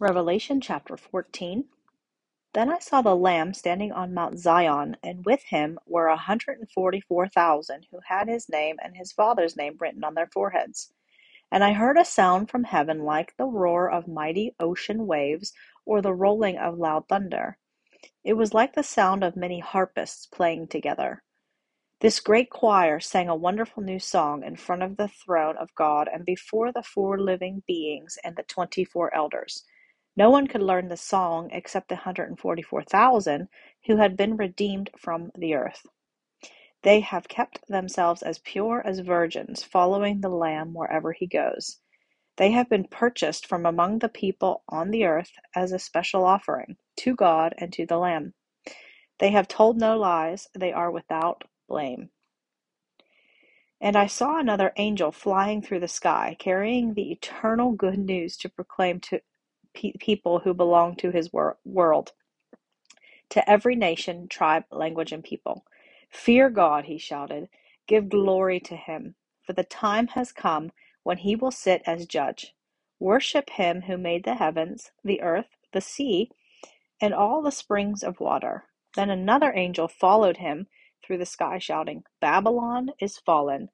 Revelation chapter 14. Then I saw the Lamb standing on Mount Zion, and with him were a hundred and forty four thousand who had his name and his father's name written on their foreheads. And I heard a sound from heaven like the roar of mighty ocean waves or the rolling of loud thunder. It was like the sound of many harpists playing together. This great choir sang a wonderful new song in front of the throne of God and before the four living beings and the twenty four elders. No one could learn the song except the 144,000 who had been redeemed from the earth. They have kept themselves as pure as virgins, following the Lamb wherever he goes. They have been purchased from among the people on the earth as a special offering to God and to the Lamb. They have told no lies, they are without blame. And I saw another angel flying through the sky, carrying the eternal good news to proclaim to pe- people who belong to his wor- world, to every nation, tribe, language, and people. Fear God, he shouted. Give glory to him, for the time has come when he will sit as judge. Worship him who made the heavens, the earth, the sea, and all the springs of water. Then another angel followed him through the sky, shouting, Babylon is fallen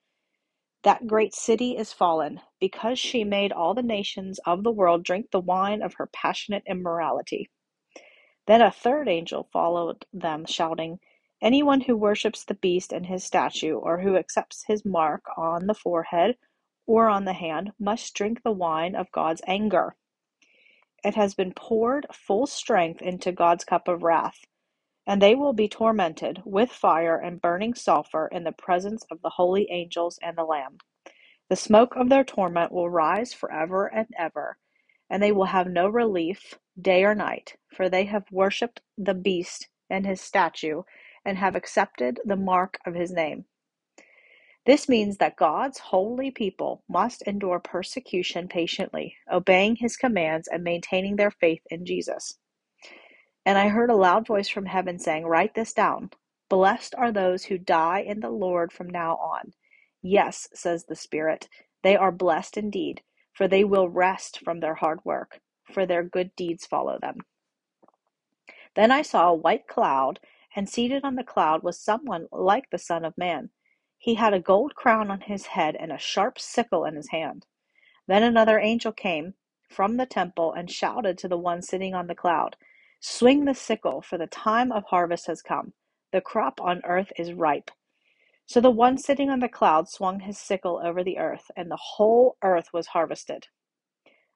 that great city is fallen, because she made all the nations of the world drink the wine of her passionate immorality. Then a third angel followed them, shouting, Anyone who worships the beast and his statue, or who accepts his mark on the forehead or on the hand, must drink the wine of God's anger. It has been poured full strength into God's cup of wrath and they will be tormented with fire and burning sulphur in the presence of the holy angels and the Lamb. The smoke of their torment will rise forever and ever, and they will have no relief day or night, for they have worshipped the beast and his statue, and have accepted the mark of his name. This means that God's holy people must endure persecution patiently, obeying his commands and maintaining their faith in Jesus. And I heard a loud voice from heaven saying, Write this down. Blessed are those who die in the Lord from now on. Yes, says the Spirit, they are blessed indeed, for they will rest from their hard work, for their good deeds follow them. Then I saw a white cloud, and seated on the cloud was someone like the Son of Man. He had a gold crown on his head and a sharp sickle in his hand. Then another angel came from the temple and shouted to the one sitting on the cloud. Swing the sickle, for the time of harvest has come. The crop on earth is ripe. So the one sitting on the cloud swung his sickle over the earth, and the whole earth was harvested.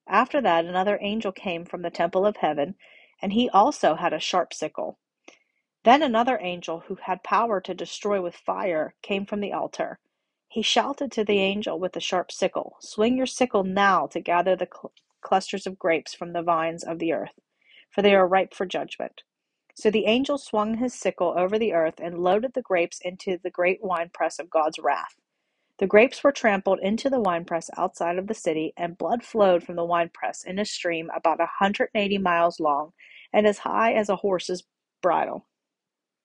After that, another angel came from the temple of heaven, and he also had a sharp sickle. Then another angel, who had power to destroy with fire, came from the altar. He shouted to the angel with the sharp sickle, Swing your sickle now to gather the cl- clusters of grapes from the vines of the earth for they are ripe for judgment. So the angel swung his sickle over the earth and loaded the grapes into the great winepress of God's wrath. The grapes were trampled into the winepress outside of the city, and blood flowed from the winepress in a stream about a 180 miles long and as high as a horse's bridle.